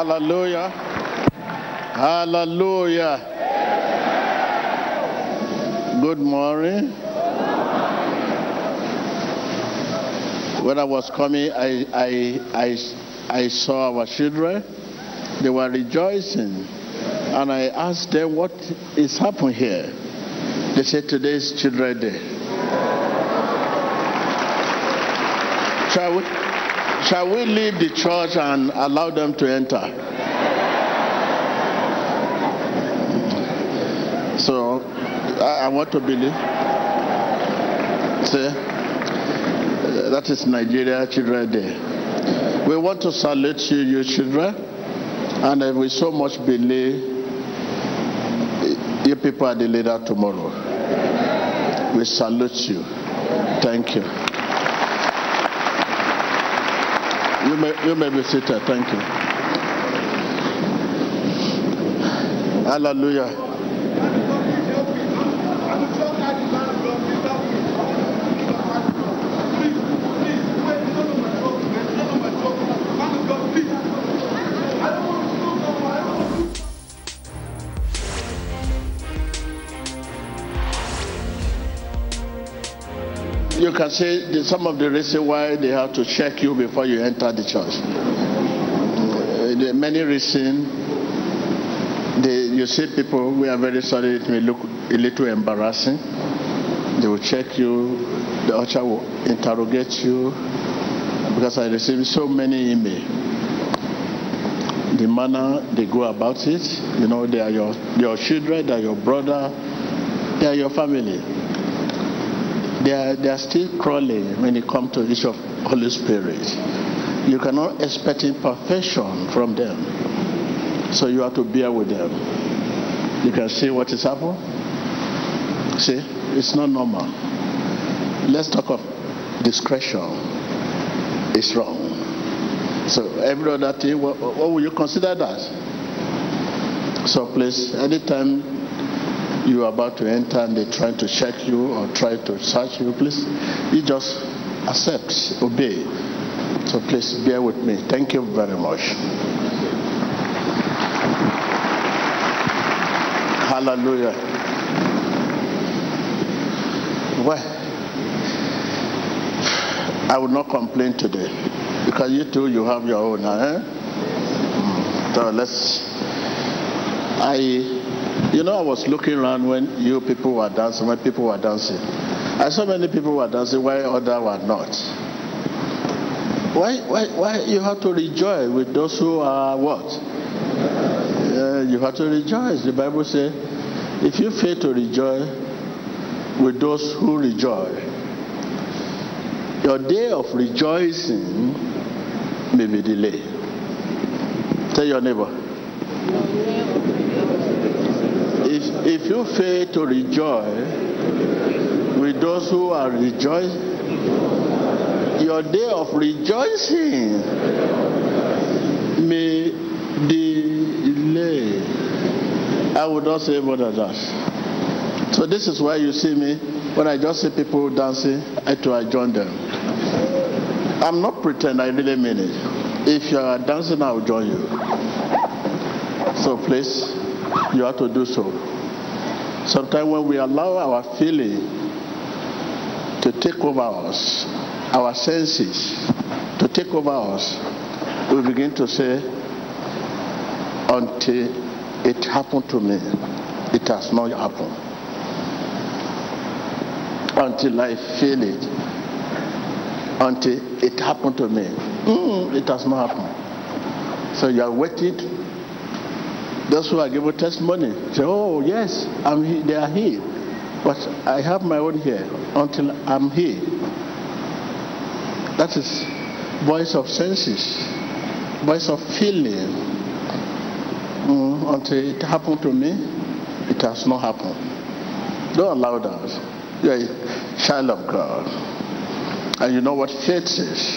Hallelujah. Hallelujah. Good morning. When I was coming, I, I, I, I saw our children. They were rejoicing. And I asked them, What is happening here? They said, Today is Children's Day. Shall we, shall we leave the church and allow them to enter? So I, I want to believe. See, that is Nigeria Children's Day. We want to salute you, you children, and we so much believe you people are the leader tomorrow. We salute you. Thank you. You may, you may be seated. Thank you. Hallelujah. Can say some of the reasons why they have to check you before you enter the church. Uh, there are many reasons. You see people, we are very sorry, it may look a little embarrassing. They will check you, the usher will interrogate you, because I receive so many emails. The manner they go about it, you know, they are your, your children, they are your brother, they are your family they are, they are still crawling when it comes to issue of Holy Spirit. You cannot expect perfection from them. So you have to bear with them. You can see what is happening. See, it's not normal. Let's talk of discretion. It's wrong. So every other thing, what, what will you consider that? So please, anytime you are about to enter and they're trying to check you or try to search you, please, you just accept, obey. So please bear with me. Thank you very much. Hallelujah. Well, I will not complain today because you too, you have your own. Eh? So let's. I you know, I was looking around when you people were dancing, when people were dancing. I saw many people were dancing while others were not. Why, why, why you have to rejoice with those who are what? Uh, you have to rejoice. The Bible says, if you fail to rejoice with those who rejoice, your day of rejoicing may be delayed. Tell your neighbor. If, if you fail to rejoice with those who are rejoicing, your day of rejoicing may delay. I would not say more than that. So this is why you see me when I just see people dancing, I try I join them. I'm not pretend, I really mean it. If you are dancing, I'll join you. So please, you have to do so. Sometimes when we allow our feeling to take over us, our senses to take over us, we begin to say, until it happened to me, it has not happened. Until I feel it, until it happened to me, mm, it has not happened. So you are waiting those who are giving testimony say, "Oh yes, I'm here. They are here, but I have my own here until I'm here." That is voice of senses, voice of feeling. Mm, until it happened to me, it has not happened. Don't allow that. You're a child of God, and you know what faith is.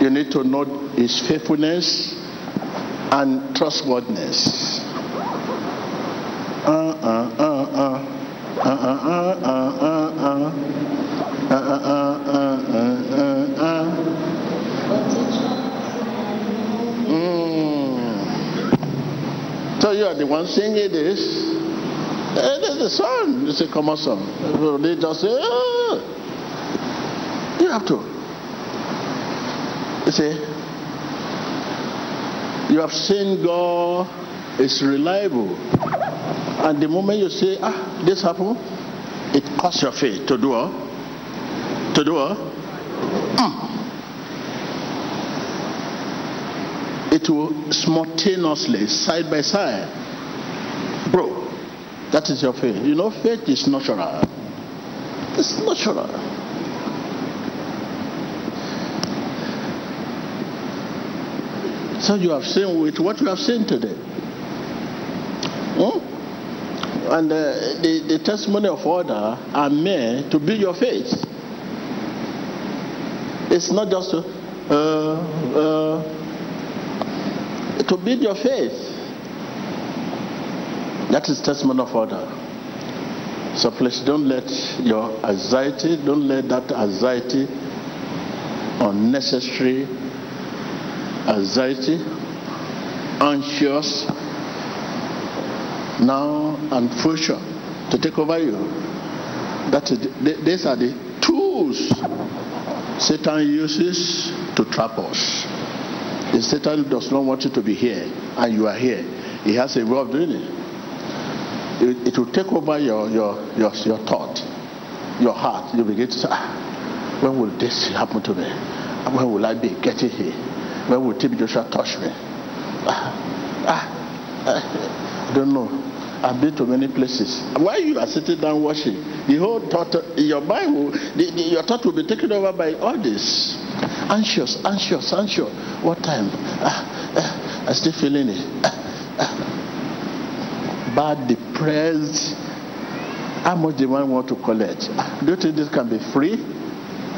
You need to know His faithfulness and trustworthiness. Mm. So you are the one singing this. Eh, it is a song. It's a common song. They just say, oh. you have to. You see, you have seen God is reliable. And the moment you say, ah, this happened, it costs your faith to do what? To do what? Mm. It will spontaneously, side by side. Bro, that is your faith. You know, faith is natural. It's natural. So you have seen with what you have seen today. Hmm? And uh, the, the testimony of order are meant to build your faith. It's not just to, uh, uh, to build your faith. That is testimony of order. So please don't let your anxiety, don't let that anxiety, unnecessary anxiety, anxious, now and future to take over you. That is, these are the tools Satan uses to trap us. If Satan does not want you to be here and you are here, he has a way of doing it. It, it will take over your, your, your, your thought, your heart. You begin to say, ah, when will this happen to me? When will I be getting here? When will TB Joshua touch me? Ah, ah, ah, I don't know. I've been to many places. While you are sitting down watching, the whole thought, your mind the, the, your thought will be taken over by all this. Anxious, anxious, anxious. What time? Ah, ah, I'm still feeling it. Ah, ah. Bad, depressed. How much do one want to collect? Ah, do you think this can be free?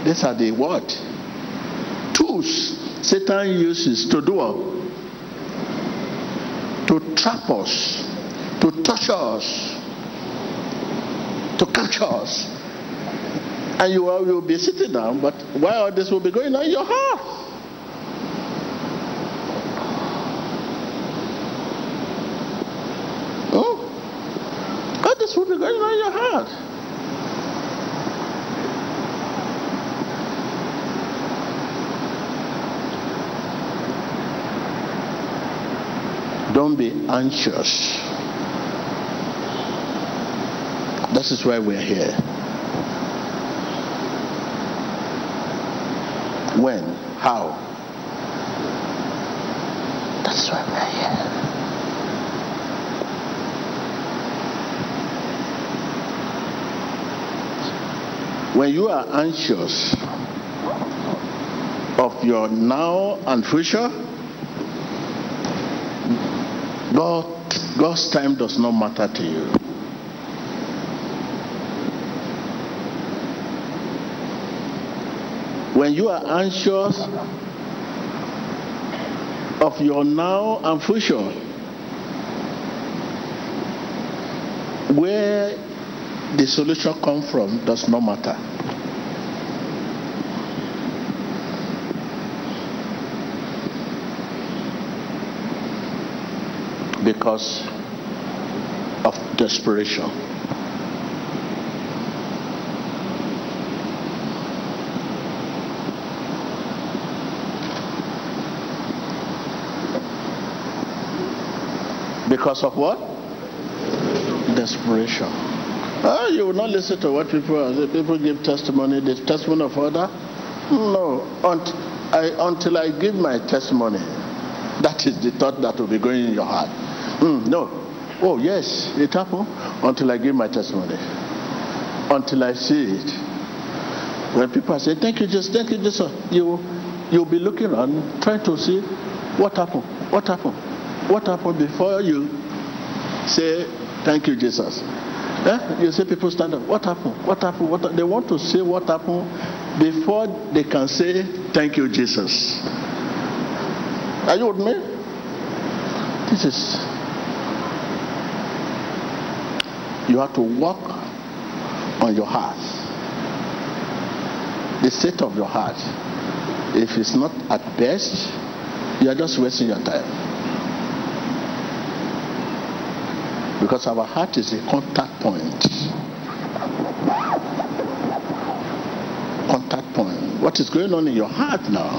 These are the what? Tools Satan uses to do? To trap us to touch us, to capture us. And you will, be sitting down, but why all this will be going on in your heart? Oh, all this will be going on in your heart. Don't be anxious. This is why we're here. When? How? That's why we're here. When you are anxious of your now and future, God, God's time does not matter to you. When you are anxious of your now and future, where the solution come from does not matter. Because of desperation. Because of what? Desperation. Oh, you will not listen to what people say. People give testimony, the testimony of other. No, until I, until I give my testimony, that is the thought that will be going in your heart. Mm, no. Oh, yes, it happened until I give my testimony. Until I see it. When people say, Thank you, just thank you, just you you'll be looking around trying to see what happened, what happened, what happened before you say, Thank you, Jesus? Eh? You see people stand up. What happened? What happened? What They want to say what happened before they can say, Thank you, Jesus. Are you with me? This is. You have to work on your heart. The state of your heart. If it's not at best, you are just wasting your time. Because our heart is a contact point. Contact point. What is going on in your heart now?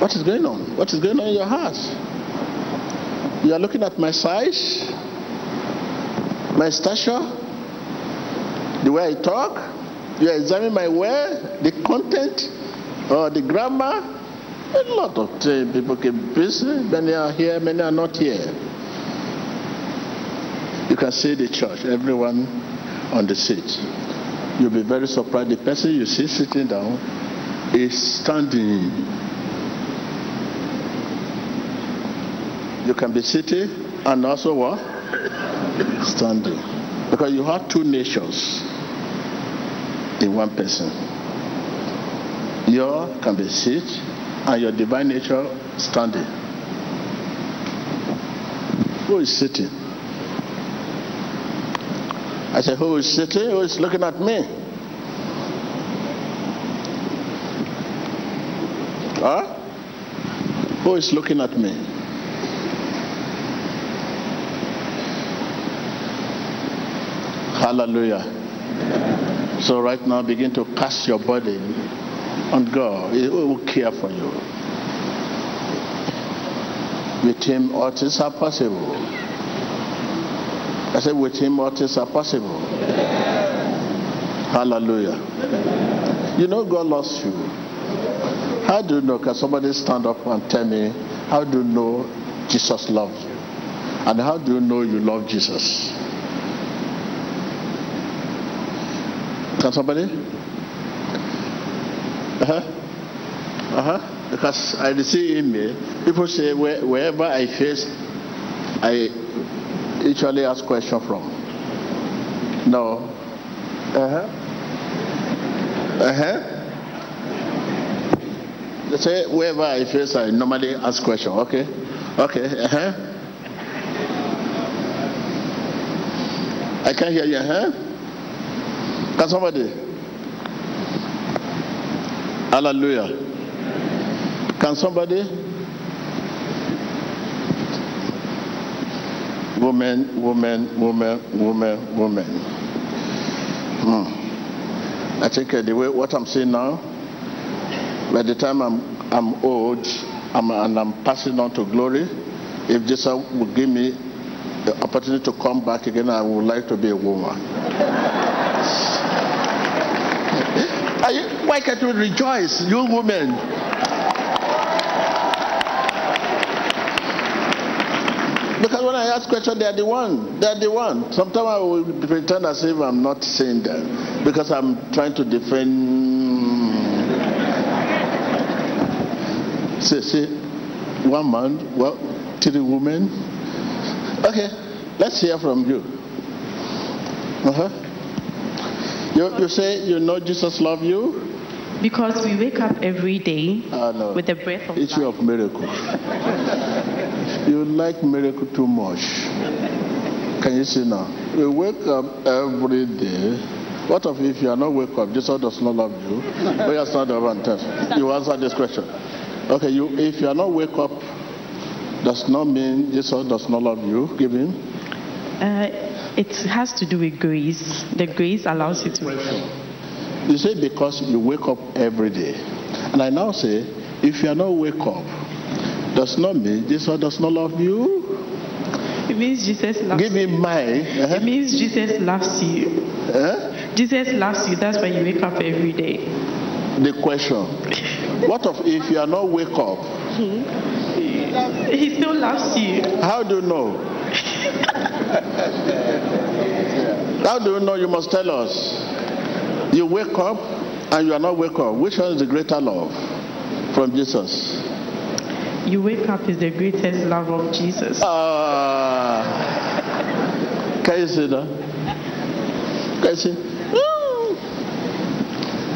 What is going on? What is going on in your heart? You are looking at my size, my stature, the way I talk. You are examining my way, the content, or the grammar. A lot of things people can busy. Many are here, many are not here. You can see the church, everyone on the seat. You'll be very surprised. The person you see sitting down is standing. You can be sitting and also what? Standing. Because you have two natures in one person. Your can be sit and your divine nature standing. Who is sitting? I said, Who is sitting? Who is looking at me? Huh? Who is looking at me? Hallelujah. So, right now, begin to cast your body on God. He will care for you. With Him, all things are possible. I said, with Him, all things are possible. Hallelujah. You know, God loves you. How do you know? Can somebody stand up and tell me, how do you know Jesus loves you? And how do you know you love Jesus? Can somebody? Uh-huh. Uh-huh. Because I receive email. People say where, wherever I face, I usually ask question from. No. Uh-huh. Uh-huh. They say wherever I face, I normally ask question. Okay. Okay. Uh-huh. I can't hear you. Uh-huh. Can somebody? Hallelujah. Can somebody? Woman, woman, woman, woman, woman. Hmm. I think uh, the way what I'm saying now, by the time I'm I'm old I'm, and I'm passing on to glory, if Jesus would give me the opportunity to come back again, I would like to be a woman. You, why can't you rejoice, you women? Because when I ask questions, they are the one. They are the one. Sometimes I will pretend as if I'm not saying that because I'm trying to defend. Say, say, one man, well, three women. Okay, let's hear from you. Uh huh. You, you say you know Jesus love you? Because we wake up every day uh, no. with the breath of Issue life. of miracle. you like miracle too much. Can you see now? We wake up every day. What if if you are not wake up, Jesus does not love you? Oh, yes, not the one test. You answer this question. Okay, you if you are not wake up, does not mean Jesus does not love you. Give him. Uh, it has to do with grace. The grace allows you to. You say because you wake up every day. And I now say, if you are not wake up, does not mean Jesus does not love you. It means Jesus loves Give me my. Uh-huh. It means Jesus loves you. Uh-huh. Jesus loves you. That's why you wake up every day. The question. what of if you are not wake up? He still loves you. How do you know? How do you know? You must tell us. You wake up and you are not wake up. Which one is the greater love from Jesus? You wake up is the greatest love of Jesus. Uh, can you see that? Can you see?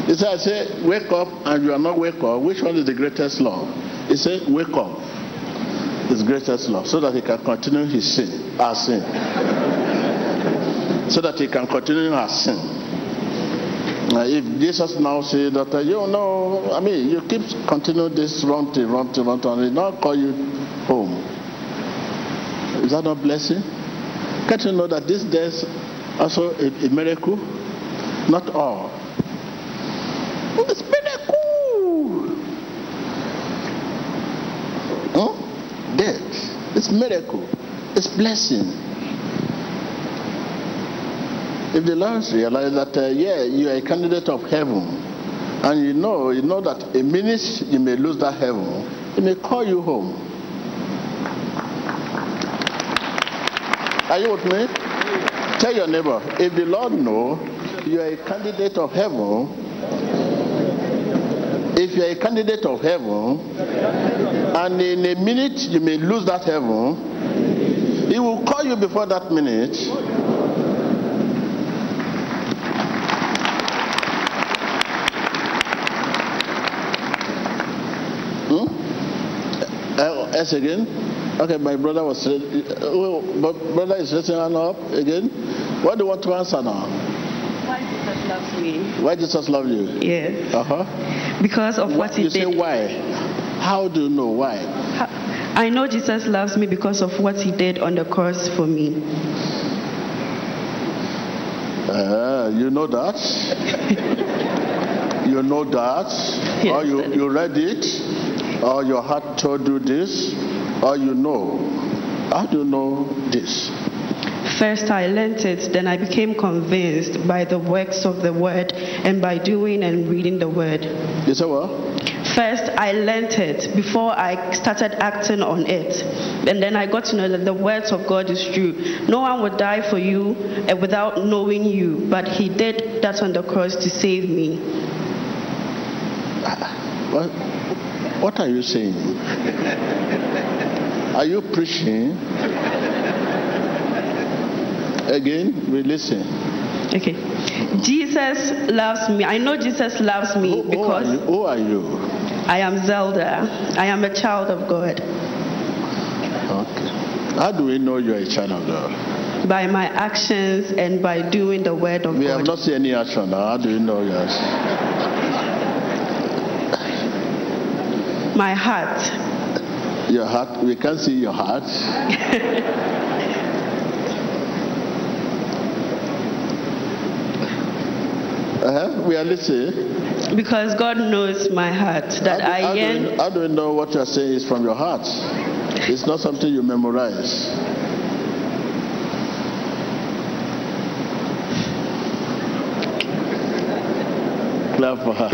He said, I say, wake up and you are not wake up. Which one is the greatest love? He said, wake up his greatest love so that he can continue his sin, our sin. So that he can continue our sin. Uh, if Jesus now say that, uh, you know, I mean, you keep continuing this wrong thing, wrong thing, wrong thing, and not call you home. Is that not blessing? Can't you know that this there's also a, a miracle? Not all miracle. Huh? Death. It's miracle. It's blessing. If the Lord realize that, uh, yeah, you are a candidate of heaven, and you know, you know that a minute you may lose that heaven, he may call you home. Are you with me? Tell your neighbor, if the Lord know you are a candidate of heaven, if you are a candidate of heaven, and in a minute you may lose that heaven, he will call you before that minute hmm? eh, eh, eh, Yes, again. Okay, my brother was oh, but brother is raising hand up again. What do you want to answer now? Why Jesus loves me? Why Jesus love you? Yes. Uh huh. Because of what he You did. say why? How do you know why? I know Jesus loves me because of what he did on the cross for me. Uh, you know that. you know that. Yes, or you, you read it. Or your heart told you this. Or you know. How do you know this? First, I learned it, then I became convinced by the works of the word and by doing and reading the word. You say what? First, I learned it before I started acting on it. And then I got to know that the words of God is true. No one would die for you uh, without knowing you, but He did that on the cross to save me. What, what are you saying? Are you preaching? Again, we listen. Okay. Jesus loves me. I know Jesus loves me Who, who are you? because Who are you? I am Zelda. I am a child of God. Okay. How do we know you're a child of God? By my actions and by doing the word of God. We have not seen any action. Now. How do you know yes? My heart. Your heart. We can't see your heart. Uh-huh. We are listening. Because God knows my heart that how, do, I yearn. you, how do you know what you're saying is from your heart? It's not something you memorize. Clap for her.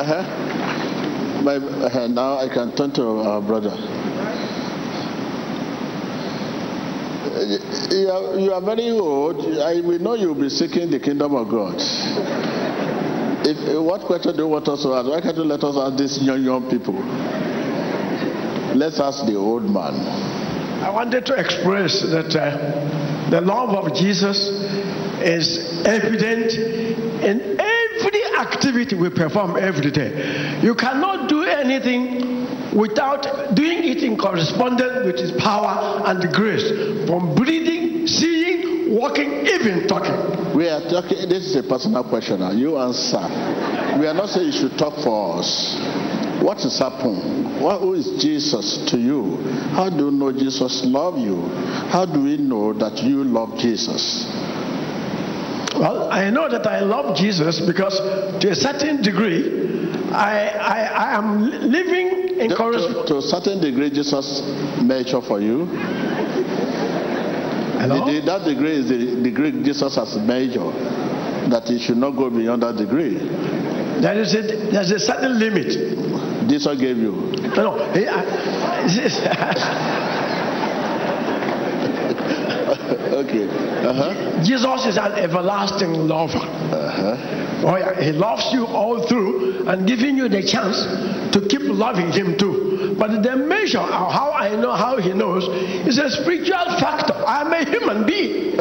Uh-huh. My, uh, now I can turn to our brother. You are, you are very old. I, we know you'll be seeking the kingdom of God. If, what question do you want us to ask? Why can't you let us ask these young, young people? Let's ask the old man. I wanted to express that uh, the love of Jesus is evident in every activity we perform every day. You cannot do anything without doing it in correspondence with His power and grace, from breathing, seeing, walking, even talking. We are talking, this is a personal question. now. You answer. We are not saying you should talk for us. What has happened? What, who is Jesus to you? How do you know Jesus love you? How do we know that you love Jesus? Well, I know that I love Jesus because, to a certain degree, I, I, I am living To, to, a certain degree, Jesus measure for you. Hello? The- the- that degree is the degree Jesus has measured. That he should not go beyond that degree. There is a, there's a certain limit. Jesus gave you. No, no. Uh, he- I- Okay. Uh-huh. Jesus is an everlasting lover. Oh, yeah, he loves you all through and giving you the chance to keep loving him too. But the measure of how I know how he knows is a spiritual factor. I'm a human being.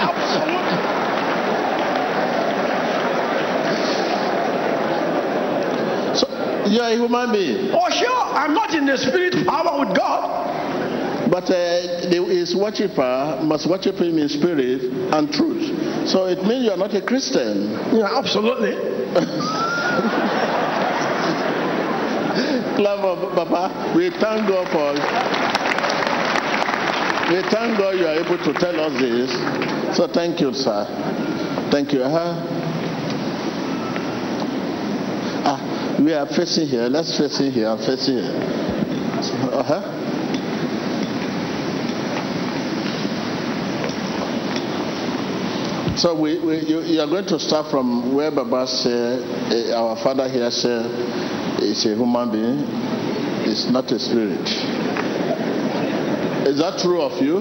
Absolutely. So you are a human being. Oh, sure. I'm not in the spirit power with God. But uh, the, his worshiper must worship him in spirit and truth. So it means you are not a Christian. Yeah, absolutely. clap for Papa. We thank God for. We thank God you are able to tell us this. So thank you, sir. Thank you. Uh-huh. Ah, we are facing here. Let's face in here. I'm facing here. Uh-huh. So we, we you, you, are going to start from where Baba said, uh, our father here said, is a human being, it's not a spirit. Is that true of you?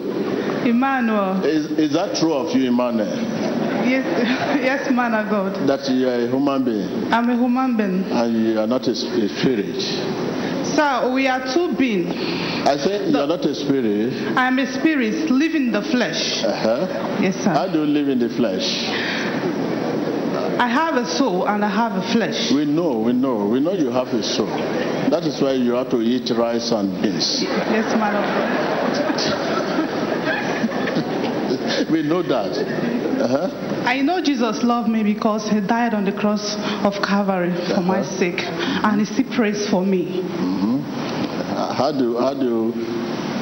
Emmanuel. Is, is that true of you, Emmanuel? Yes, yes, man of God. That you are a human being. I'm a human being. And you are not a, a spirit. Sir, we are two beings. I said you are not a spirit. I am a spirit living in the flesh. Uh-huh. Yes, sir. How do you live in the flesh? I have a soul and I have a flesh. We know, we know, we know you have a soul. That is why you have to eat rice and beans. Yes, man of God. we know that. Uh-huh. I know Jesus loved me because he died on the cross of Calvary for uh-huh. my sake, and he still prays for me. Mm-hmm. How do how do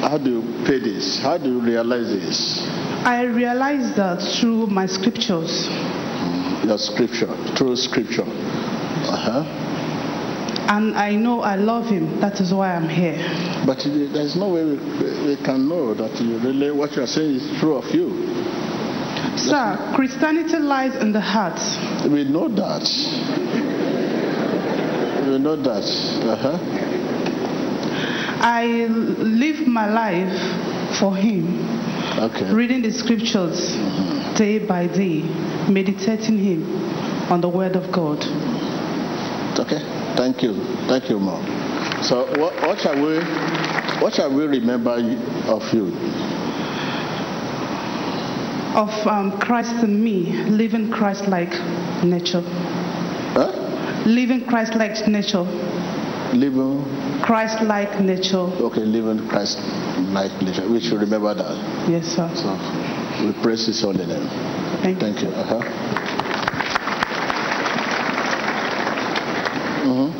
how do you pay this? How do you realize this? I realize that through my scriptures. Your scripture, through scripture. Uh-huh. And I know I love him. That is why I'm here. But there's no way we, we can know that you really what you are saying is true of you. Sir, Christianity lies in the heart. We know that. We know that. Uh-huh. I live my life for Him. Okay. Reading the scriptures day by day, meditating Him on the Word of God. Okay. Thank you. Thank you, Mom. So, what, what shall we, what shall we remember of you? of um, Christ in me, living Christ-like nature. Huh? Living Christ-like nature. Living Christ-like nature. Okay, living Christ-like nature. We should remember that. Yes, sir. So we praise His holy name. Thank, Thank you. Uh-huh. Mm-hmm.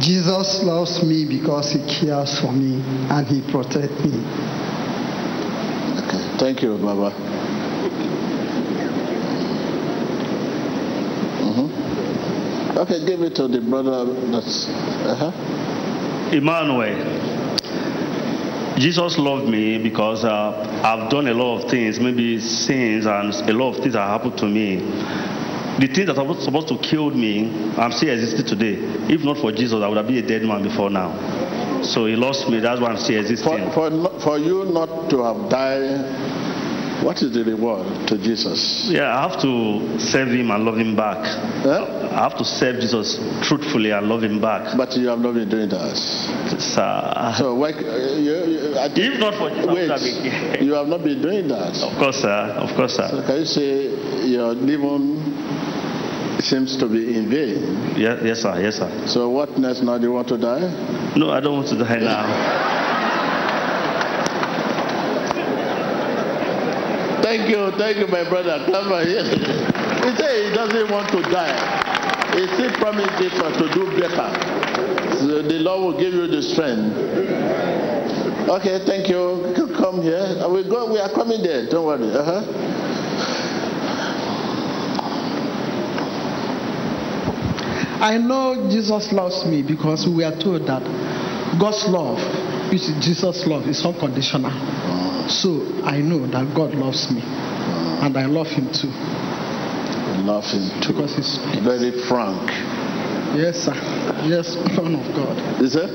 Jesus loves me because he cares for me and he protects me. Okay. Thank you, Baba. Okay, give it to the brother that's. Uh-huh. Emmanuel. Jesus loved me because uh, I've done a lot of things, maybe sins, and a lot of things that happened to me. The things that were supposed to kill me, I'm still existing today. If not for Jesus, I would have been a dead man before now. So he lost me. That's why I'm still existing. For, for, for you not to have died what is the reward to Jesus? Yeah, I have to serve him and love him back. Huh? I have to serve Jesus truthfully and love him back. But you have not been doing that. Sir. So why, uh, you, you, if not for wait, you have not been doing that. Of course, sir. Of course, sir. So can you say your demon seems to be in vain? Yeah, yes, sir. Yes, sir. So what next now? Do you want to die? No, I don't want to die now. Thank you, thank you, my brother. Clever. He said he doesn't want to die. He still promised Jesus to do better. So the Lord will give you the strength. Okay, thank you. Come here. Uh, we go. We are coming there. Don't worry. Uh-huh. I know Jesus loves me because we are told that God's love, which is Jesus' love, is unconditional. Mm. So I know that God loves me, mm. and I love Him too. Love Him. Because He's very frank. Yes, sir. Yes, man of God. Is it?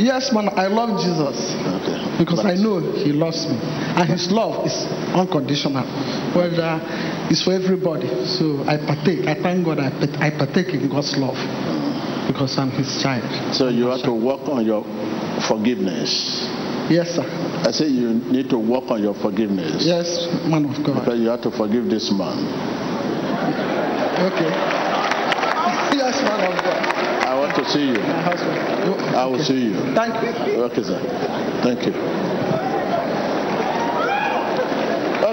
Yes, man. I love Jesus. Okay. Because but I know He loves me, and His love is unconditional. Whether it's for everybody. So I partake. I thank God. I, I partake in God's love because I'm His child. So you have to work on your forgiveness. Yes, sir. I say you need to work on your forgiveness. Yes, man of God. Because you have to forgive this man. Okay. Yes, man of God. I want to see you. My husband. I will okay. see you. Thank you. Okay, sir. Thank you.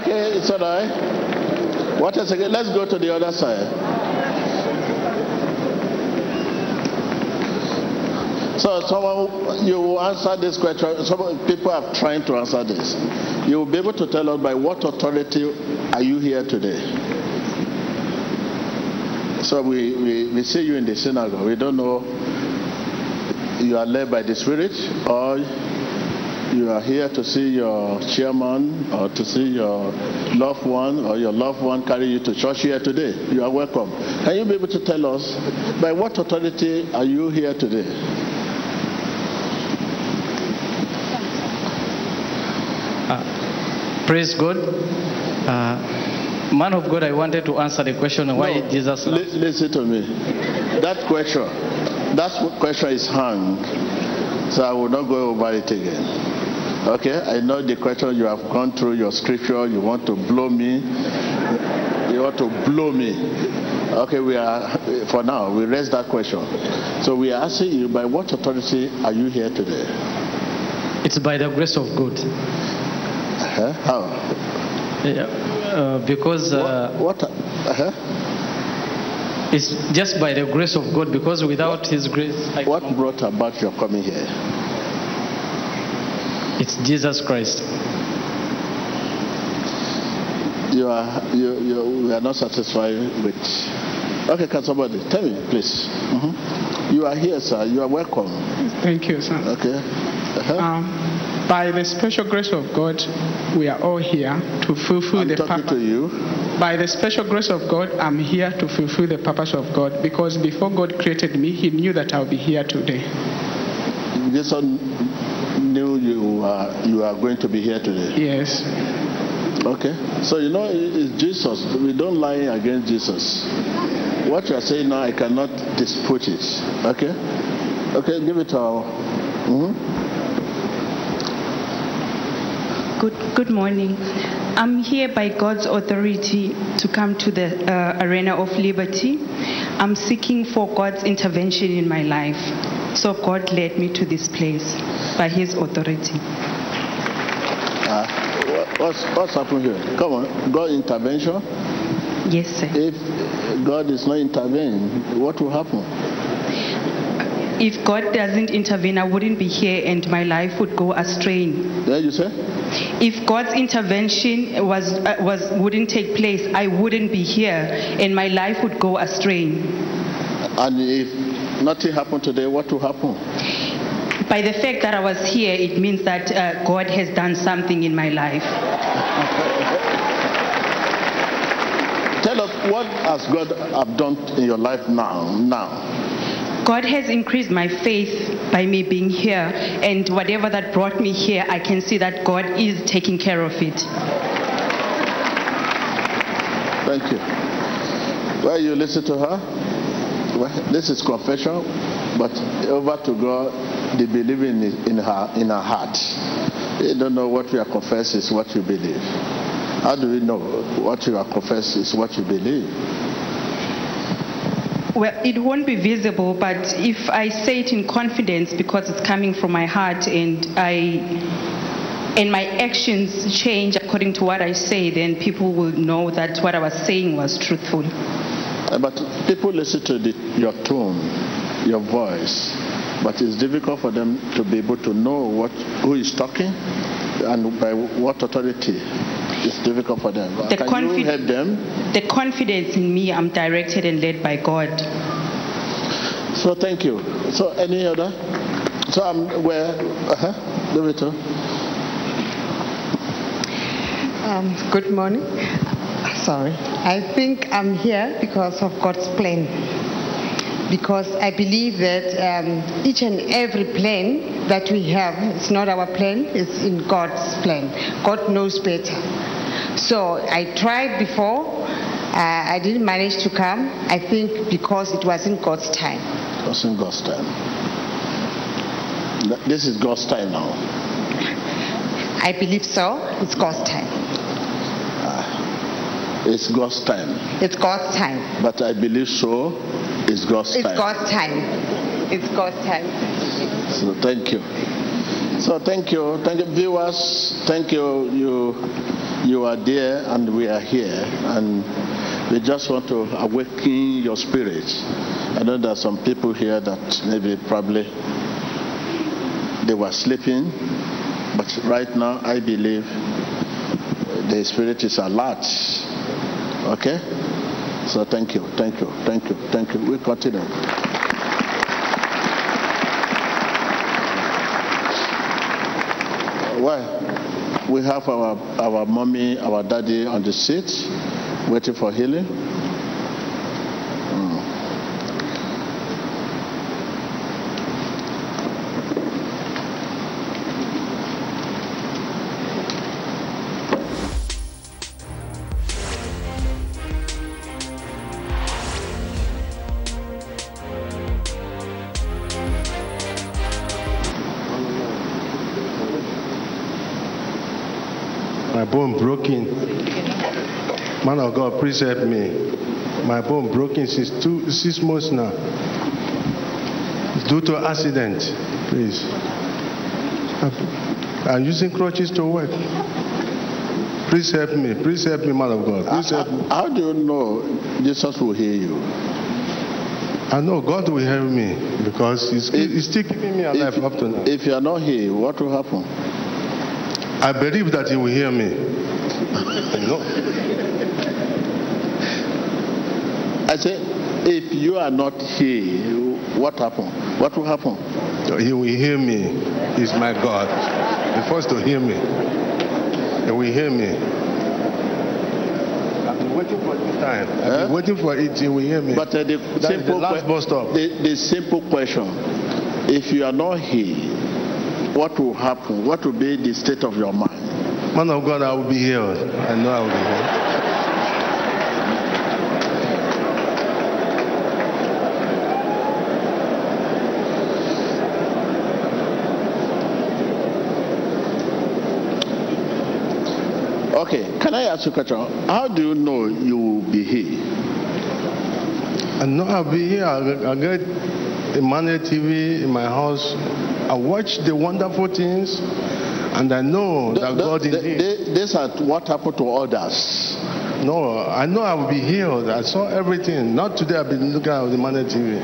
Okay, it's all right. What else again? Let's go to the other side. So someone you will answer this question. Some people are trying to answer this. You will be able to tell us by what authority are you here today? So we, we, we see you in the synagogue. We don't know you are led by the Spirit or you are here to see your chairman or to see your loved one or your loved one carry you to church here today. You are welcome. Can you be able to tell us by what authority are you here today? Uh, praise God. Uh, man of God, I wanted to answer the question why No, Jesus. li- listen to me. That question, that question is hung, so I will not go over it again. Okay, I know the question you have gone through your scripture. You want to blow me. You want to blow me. Okay, we are for now. We raise that question. So we are asking you, by what authority are you here today? It's by the grace of God. Uh-huh. How? Yeah, uh, because uh, What? Uh-huh. it's just by the grace of God. Because without His grace, I What brought about your coming here? it's Jesus Christ. You are you, you we are not satisfied with. Okay, can somebody tell me, please? Mhm. You are here, sir. You are welcome. Thank you, sir. Okay. Uh-huh. Um, by the special grace of God, we are all here to fulfill I'm the purpose. you. By the special grace of God, I'm here to fulfill the purpose of God because before God created me, He knew that I'll be here today. Jason knew you are you are going to be here today. Yes. Okay. So you know it's Jesus. We don't lie against Jesus. What you are saying now, I cannot dispute it. Okay. Okay. Give it to our. mhm. Good, good morning. I'm here by God's authority to come to the uh, arena of liberty. I'm seeking for God's intervention in my life. So God led me to this place by His authority. Uh, what's what's happened here? Come on. God intervention. Yes, sir. If God is not intervening, what will happen? If God doesn't intervene, I wouldn't be here and my life would go astray. There you say? If God's intervention was, uh, was, wouldn't take place, I wouldn't be here and my life would go astray. And if nothing happened today, what will happen? By the fact that I was here, it means that uh, God has done something in my life. Tell us what has God have done in your life now? Now, God has increased my faith by me being here, and whatever that brought me here, I can see that God is taking care of it. thank you. Well, you listen to her. Well, this is confession, but over to God, the believing in her in her heart. You don't know what you are confessing is what you believe. How do we know what you are confessing is what you believe? Well, it won't be visible, but if I say it in confidence because it's coming from my heart and I and my actions change according to what I say, then people will know that what I was saying was truthful. Uh, But people listen to the, your tone, your voice, but it's difficult for them to be able to know what who is talking and by what authority. It's difficult for them. The Can confi- you help them? The confidence in me, I'm directed and led by God. So thank you. So any other? So I'm where? Uh-huh. Give it to. Um, good morning. Sorry. I think I'm here because of God's plan. Because I believe that um, each and every plan that we have, it's not our plan, it's in God's plan. God knows better. So I tried before, uh, I didn't manage to come. I think because it was in God's time. It was in God's time. This is God's time now. I believe so. It's God's time. It's God's time. It's God's time. But I believe so. It's God's It's time. God's time. It's God's time. So thank you. So thank you, thank you, viewers. Thank you. You you are there, and we are here, and we just want to awaken your spirit. I know there are some people here that maybe probably they were sleeping, but right now I believe the spirit is alert. Okay? So thank you, thank you, thank you, thank you. We continue. Uh, why? We have our, our mommy, our daddy on the seat, waiting for healing. Please help me. My bone broken since two, six months now. Due to accident, please. I'm using crutches to work. Please help me. Please help me, man of God. Please help me. How do you know Jesus will hear you? I know God will help me because He's, he's still keeping me alive up to now. If you are not here, what will happen? I believe that He will hear me. Know. I say, if you are not here, what happen? What will happen? He will hear me. He's my God. He first to hear me. He will hear me. I've been waiting for this time. I've been waiting for it. He will hear me. But uh, the That is the simple last bus stop. The, the simple question: If you are not here, what will happen? What will be the state of your mind? Man of God, I will be here. I know I will be healed. Okay, can I ask you a question? How do you know you will be here? I know I'll be here. I, get Emmanuel TV in my house. I watch the wonderful things, and I know that God is here. th- This is what happened to others. No, I know I will be healed. I saw everything. Not today. I've been looking at the Emmanuel TV.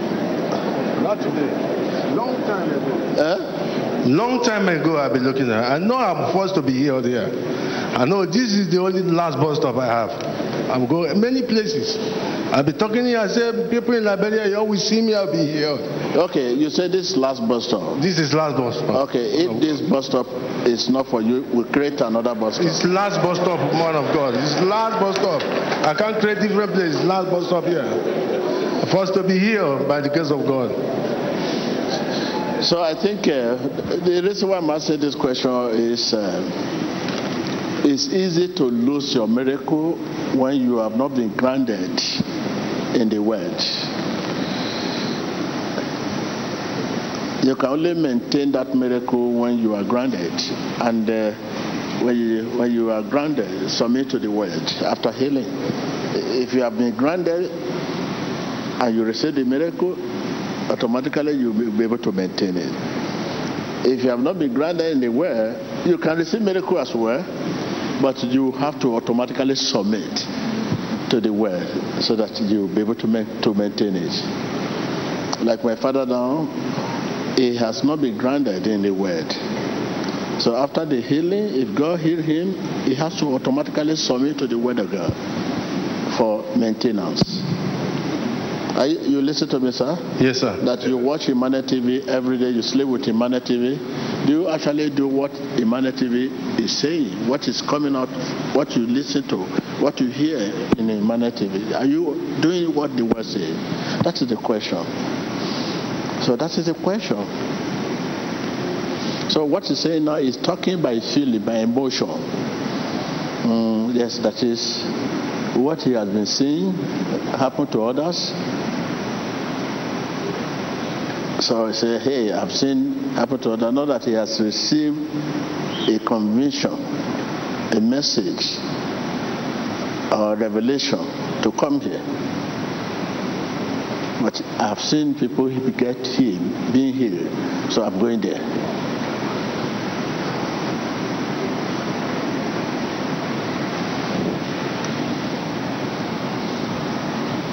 Not today. Long time ago. Eh? Long time ago, I've been looking at. I know I'm forced to be healed here. I know this is the only last bus stop I have. I'm going many places. I'll be talking here. I say people in Liberia, you always see me. I'll be here. Okay, you said this last bus stop. This is last bus stop. Okay, if this bus stop is not for you, we'll create another bus stop. It's last bus stop, man of God. It's last bus stop. I can't create different places. Last bus stop here. Forced to be here by the grace of God. So I think uh, the reason why I'm asking this question is uh, it's easy to lose your miracle when you have not been grounded in the word. You can only maintain that miracle when you are grounded, and uh, when you when you are grounded, submit to the word after healing. If you have been grounded and you receive the miracle, automatically you'll be be able to maintain it. If you have not been grounded in the word, you can receive miracle as well, but you have to automatically submit to the word so that you'll be able to, ma- to maintain it. Like my father now, he has not been grounded in the word. So after the healing, if God heal him, he has to automatically submit to the word of God for maintenance. Are you, you listen to me, sir? Yes, sir. That you watch Emmanuel TV every day, you sleep with Emmanuel TV. Do you actually do what Emmanuel TV is saying? What is coming out, what you listen to, what you hear in Emmanuel TV? Are you doing what the word says? That is the question. So that is the question. So what he's saying now is talking by feeling, by emotion. Mm, yes, that is what he has been seeing happen to others. So he say, hey, I've seen happen to others. Know that he has received a conviction, a message, or revelation to come here. But I've seen people get healed, being healed, so I'm going there.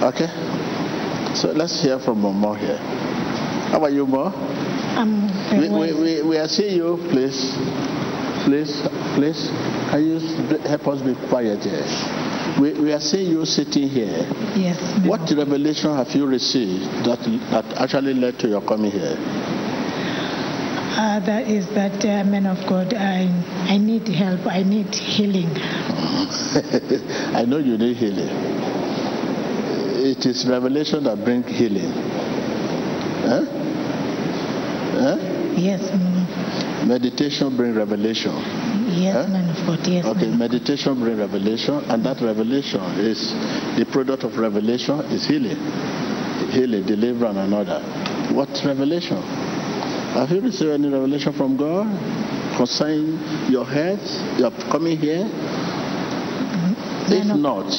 Okay? So let's hear from Momo here. How about you, Mo? I'm We, we, we, we are seeing you, please. Please, please. Can you help us be quiet here? We, we are seeing you sitting here. Yes. What revelation have you received that, that actually led to your coming here? Uh, that is that, uh, man of God, I, I need help. I need healing. I know you need healing. It is revelation that brings healing. Huh? Huh? Yes. Meditation brings revelation. Yes, Huh? man of God. Yes. Okay, meditation brings revelation, and that revelation is the product of revelation is healing, healing, deliverance, and other. What revelation? Have you received any revelation from God concerning your health? Your coming here? Mm-hmm. If not,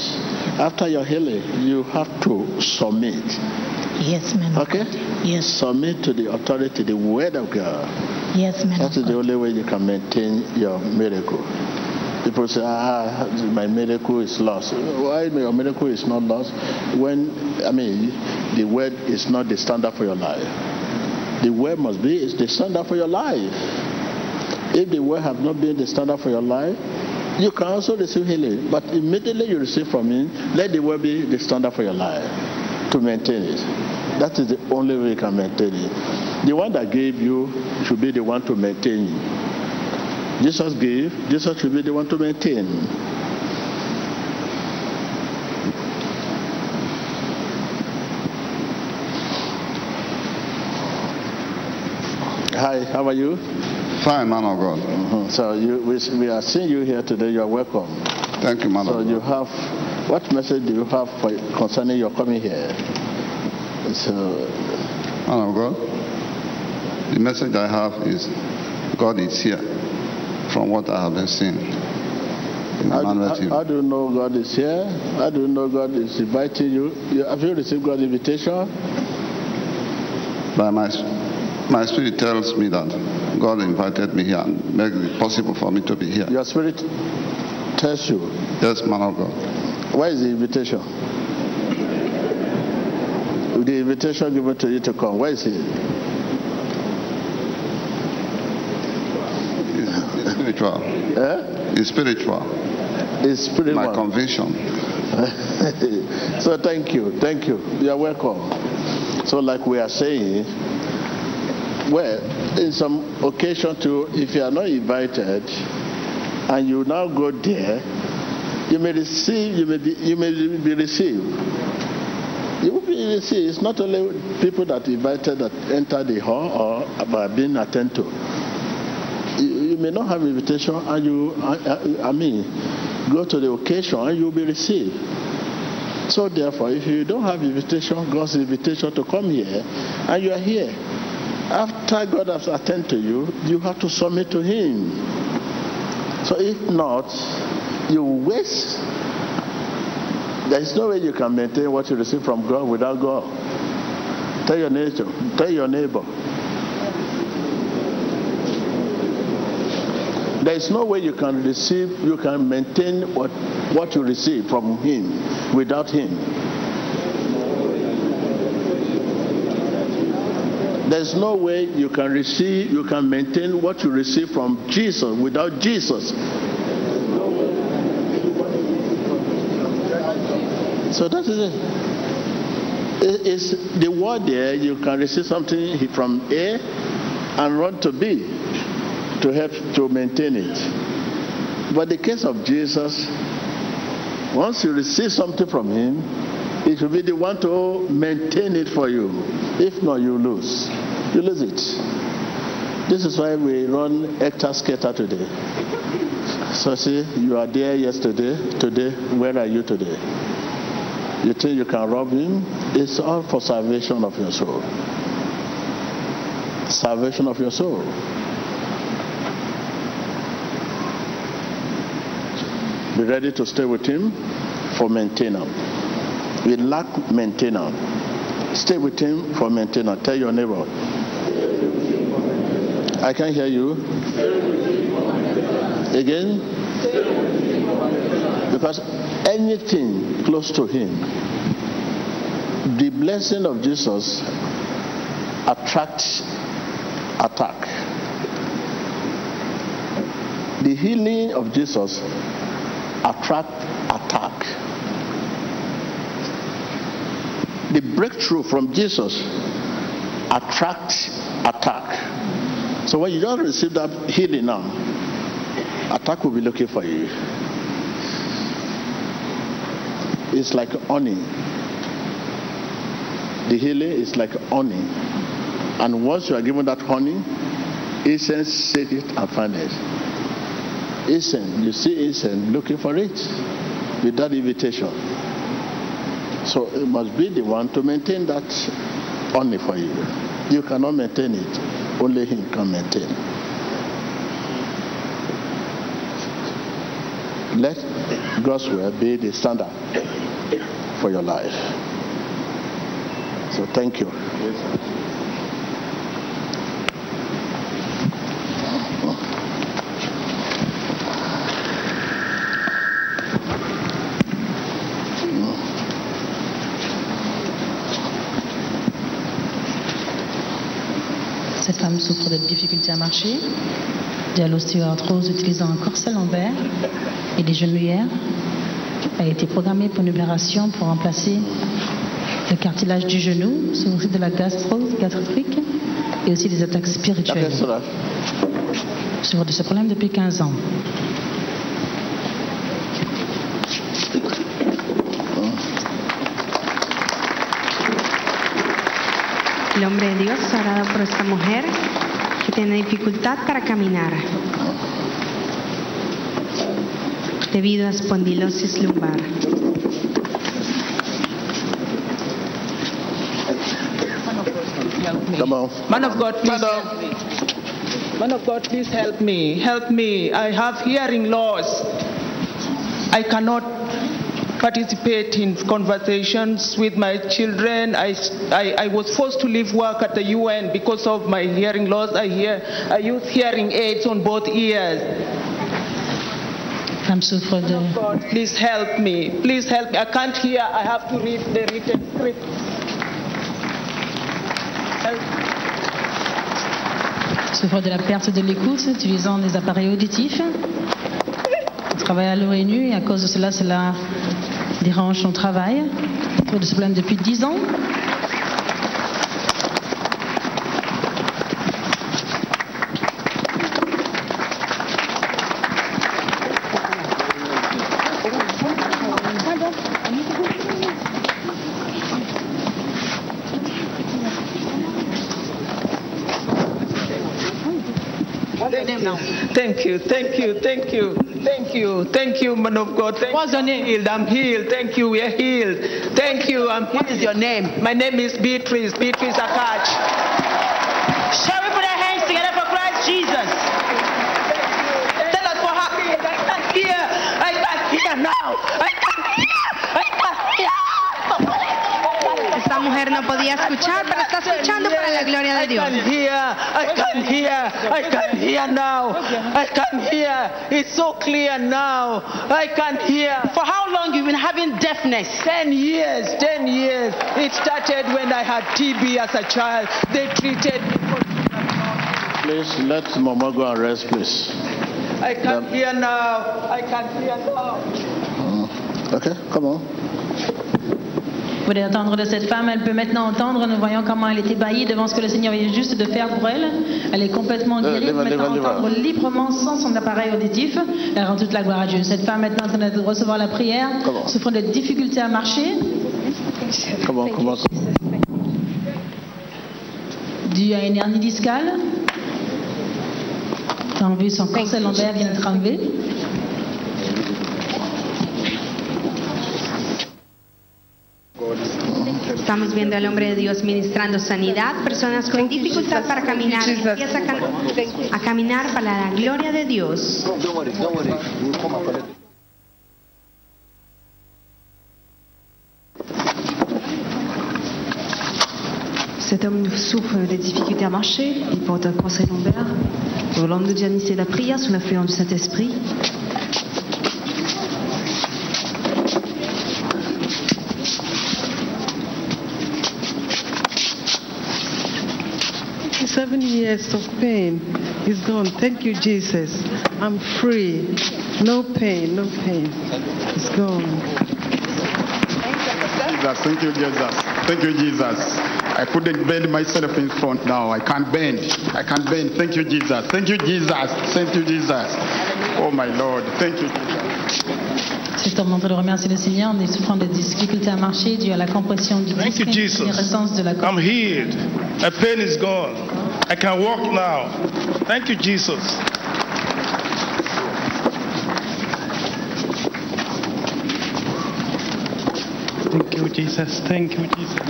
after your healing, you have to submit. Yes, man. of Okay? Yes. Submit to the authority, the word of God. Yes, man. That is the only way you can maintain your miracle. People say, ah, my miracle is lost. Why your miracle is not lost? When, I mean, the word is not the standard for your life. The word must be is the standard for your life. If the word have not been the standard for your life, you can also receive healing. But immediately you receive from him, let the word be the standard for your life to maintain it. That is the only way you can maintain it. The one that gave you should be the one to maintain you. Jesus gave, Jesus should be the one to maintain. Hi, how are you? Fine, man of God. Mhm. So you, we, we are seeing you here today. You are welcome. Thank you, man So of you have, what message do you have for, concerning your coming here? So, Man of God, the message I have is God is here from what I have been seeing. In how, Emmanuel how, TV. how do you know God is here? How do you know God is inviting you? you have you received God's invitation? By my, my spirit tells me that God invited me here and made it possible for me to be here. Your spirit tells you. Yes, man of God. Where is the invitation? The invitation given to you to come. Where is it? It's, it's spiritual. Eh? It's spiritual. It's spiritual. My conviction. so thank you, thank you. You are welcome. So like we are saying, well, in some occasion too, if you are not invited and you now go there, you may receive, you may be, you may be received. You received. It's not only people that invited that enter the hall or are being attended to. You, you may not have invitation and you, I, I, I mean, go to the occasion and you'll be received. So therefore, if you don't have invitation, God's invitation to come here, and you are here, after God has attended to you, you have to submit to Him. So if not, you waste. There is no way you can maintain what you receive from God without God. Tell your neighbor. Tell your neighbor. There is no way you can receive, you can maintain what, what you receive from Him without Him. There's no way you can receive, you can maintain what you receive from Jesus without Jesus. So that is it. It- It's the word there, you can receive something from A and run to B to help to maintain it. But the case of Jesus, once you receive something from him, it will be the one to maintain it for you. If not, you lose. You lose it. This is why we run hectare scatter today. So see, you are there yesterday, today, where are you today? You think you can rob him? It's all for salvation of your soul. Salvation of your soul. Be ready to stay with him for maintenance. We lack maintenance. Stay with him for maintenance. Tell your neighbor. I can hear you. Again? Because anything close to him, the blessing of Jesus attracts attack. The healing of Jesus attract attack. The breakthrough from Jesus attracts attack. So when you just receive that healing now, attack will be looking for you. It's like honey. The healing is like honey. And once you are given that honey, incense seek it and find it. Incense, you see incense looking for it with that invitation. So it must be the one to maintain that honey for you. You cannot maintain it. Only him can maintain. Let God's word be the standard your life. So thank you. Cette femme souffre de difficultés à marcher, de l'ostéoarthrose utilisant un corset lombaire et des genouillères. Elle a été programmée pour une opération pour remplacer le cartilage du genou, souffre de la gastrose gastrique et aussi des attaques spirituelles. Souffre de ce problème depuis 15 ans. El hombre de Dios orado por esta mujer que tiene dificultad para caminar debido a espondilosis lumbar. Come on. Man of God, please help me. Man of God, please help me. Help me. I have hearing loss. I cannot participate in conversations with my children. I, I, I was forced to leave work at the UN because of my hearing loss. I hear I use hearing aids on both ears. Femme souffre de God, please help me. Please help me. I can't hear. I have to read the written script. souffre de la perte de l'écoute utilisant des appareils auditifs. Elle travaille à l'ONU et à cause de cela, cela dérange son travail. Elle ce problème depuis 10 ans. Thank you, thank you, thank you, thank you, thank you, man of God. Thank What's your name? Healed. I'm healed. Thank you. We are healed. Thank you. I'm healed. What is your name? My name is Beatrice. Beatrice Akach. Shall we put our hands together for Christ Jesus? Tell us what happened. I can't hear. I can't hear now. I can't hear. I can't hear. Esta mujer no podía escuchar, pero está escuchando para la gloria de Dios. I can hear. I can hear. I can hear now. I can hear. It's so clear now. I can hear. For how long you've been having deafness? Ten years. Ten years. It started when I had TB as a child. They treated me. Please let Mama go and rest, please. I can't hear now. I can't hear now. Mm. Okay, come on. Vous pouvez entendre de cette femme, elle peut maintenant entendre. Nous voyons comment elle est ébahie devant ce que le Seigneur vient juste de faire pour elle. Elle est complètement guérie, Lève, maintenant entendre librement sans son appareil auditif. Elle rend toute la gloire à Dieu. Cette femme maintenant en train de recevoir la prière, souffrant de difficultés à marcher, come on. due à une hernie discale. T'as enlevé son corset lombaire vient d'être enlevé. Estamos viendo al hombre de Dios ministrando sanidad, personas con dificultad para caminar, empieza a, cam- a caminar para la gloria de Dios. Cet homme souffre des difficultés à marcher, il porte un conseil lombaire. Nous voulons nous dire initier la prière sous l'influence du Saint-Esprit. Years of pain is gone. Thank you, Jesus. I'm free. No pain, no pain. It's gone. Jesus, thank you, Jesus. Thank you, Jesus. I couldn't bend myself in front now. I can't bend. I can't bend. Thank you, Jesus. Thank you, Jesus. Thank you, Jesus. Oh, my Lord. Thank you. C'est un moment de remercier le Seigneur. Est souffrant de difficultés à marcher dû à la compression du Thank you, disque, Jesus. l'irrésistance de la I'm healed. My pain is gone. I can walk now. Thank you, Jesus. Thank you, Jesus. Thank you, Jesus.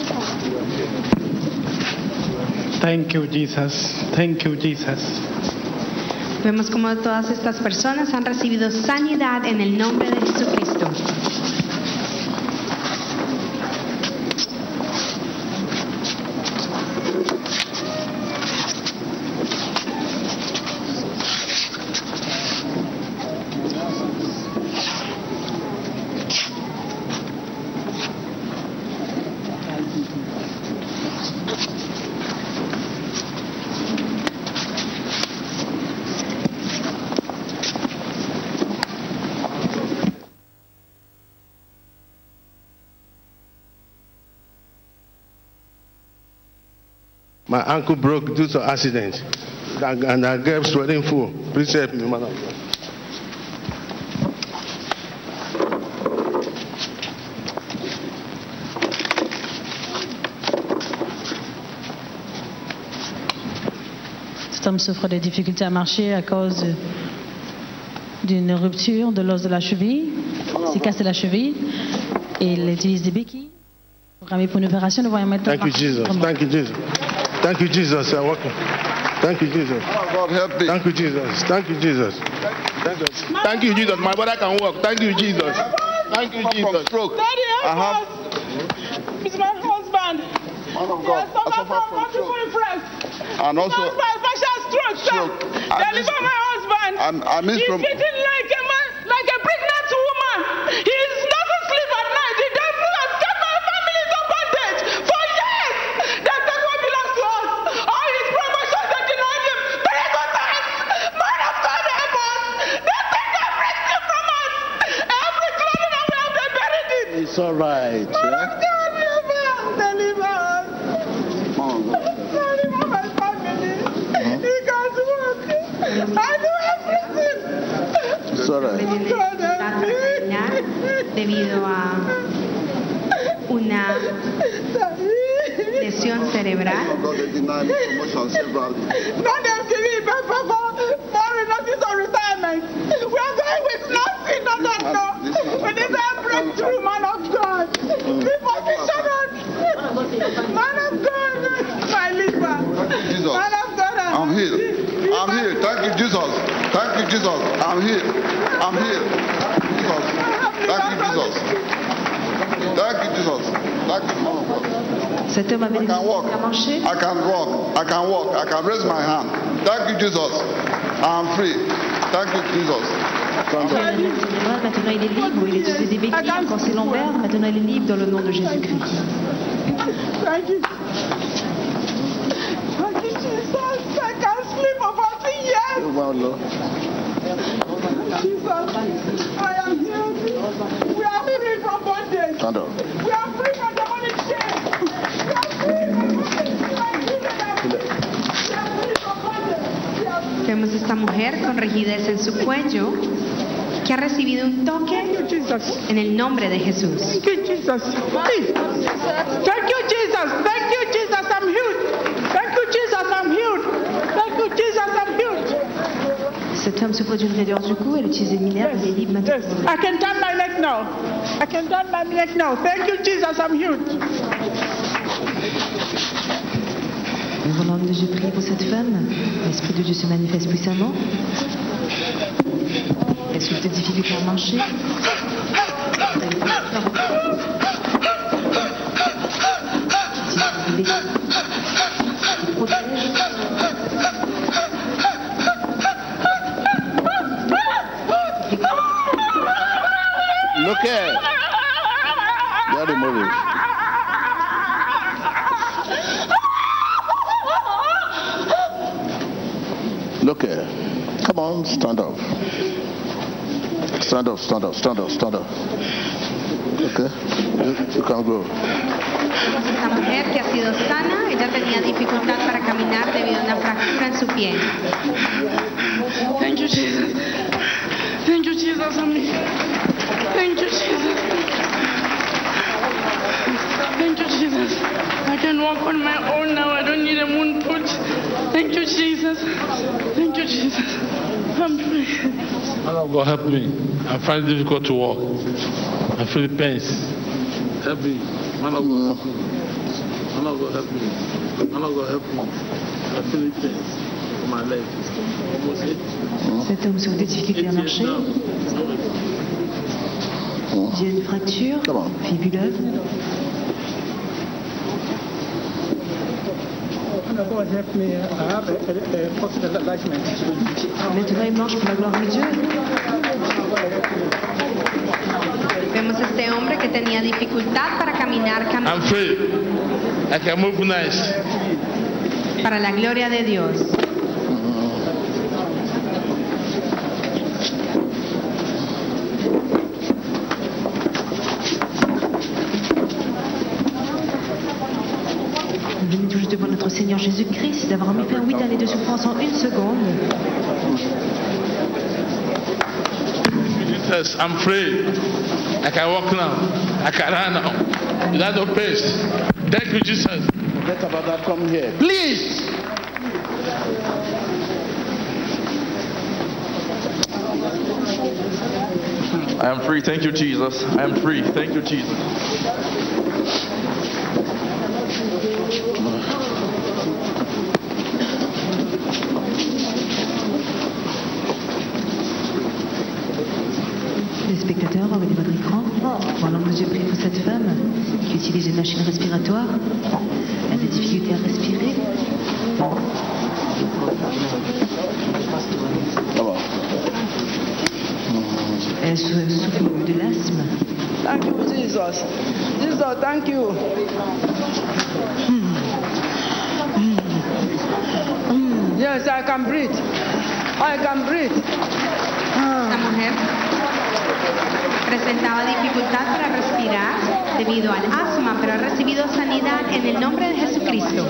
Thank you, Jesus. Thank you, Jesus. Vemos como todas estas personas han recibido sanidad en el nombre de Jesucristo. My ankle broke due to accident. And I get swelling full. Please help me, God. Cet homme souffre de difficultés à marcher à cause d'une rupture de l'os de la cheville. Il s'est cassé la cheville et il utilise des béquilles. Programmé pour une opération, nous voyons maintenant. Thank you, Jesus. Thank you, Jesus. Thank you, Jesus. I'm welcome. Thank you, Jesus. Oh, God help me. Thank you, Jesus. Thank you, Jesus. Thank you. Thank you, Jesus. My brother can walk. Thank you, Jesus. Thank you, Jesus. Stroke. Daddy, I help have. us. It's my husband. Man of He God, has I suffered suffer from from multiple stroke. influence. And also, Husband, partial stroke, sir. Stroke. I Deliver miss- my husband. I'm- I miss He's from- eating right. God help caminar debido a una lesión cerebral. Jesus. I'm healed. I'm healed. Jesus. Thank you, Jesus. Thank you, Jesus. Thank you, man of God. Cet homme avait I can walk. I can walk. I can walk. I can raise my hand. Thank you, Jesus. I'm free. Thank you, Jesus. Maintenant il est libre. Il utilisait des béquilles quand c'est lombaire. Maintenant il est libre dans le nom de Jésus-Christ. Thank you. Thank you, Jesus. I can't sleep for 40 years. Lord. Vemos esta mujer con rigidez en su cuello que ha recibido un toque en el nombre de Jesús. Thank you, Jesus. Souffre d'une raideur du cou. Elle utilise des minerves. Elle est libre maintenant. Yes, I can turn my neck now. I can turn my neck now. Thank you, Jesus. I'm. Nous voulons de Dieu pour cette femme. L'Esprit de Dieu se manifeste puissamment. Elle souffre de difficultés à marcher. Qui Look here. Get the movie. Okay. Come on, stand up. Stand up, stand up, stand up, stand up. Okay. You, you can go. Esta mujer que ha sido sana, ella tenía dificultad para caminar debido a una fractura en su pie. Thank you, Jesus. Thank you, Jesus. I'm here. Thank you, Jesus. Thank you, Jesus. I can walk on my own now. I don't need a moon boot. Thank you, Jesus. Thank you, Jesus. I'm free. Man God, help me. I find it difficult to walk. I feel pains. Help me. Man of God, help me. Man of God, help me. Man of God, help me. I feel pains in my leg. Almost eight. Cet homme souffre des difficultés à marcher. J'ai une fracture fibuleuse. God help me. I have a, a, a hospital attachment. Maintenant, il marche pour la gloire de Dieu. Vemos este hombre que tenía dificultad para caminar, cam- I'm free. I can move nice. para la gloria de Dios. Seigneur Jésus-Christ, d'avoir mis fin à huit années de souffrance en une seconde. Jesus, I'm free. I can walk now. I can run now. Without no pace. Thank you, Jesus. Forget about that. Come here. Please. I am free. Thank you, Jesus. I am free. Thank you, Jesus. Que Dieu prie pour cette femme qui utilise une machine respiratoire, elle a des difficultés à respirer. Elle sou- souffre de l'asthme. Thank you, Jesus. Jesus, thank you. Mm, Yes, I can breathe. I can breathe. Presentaba dificultad para respirar debido al asma, pero ha recibido sanidad en el nombre de Jesucristo.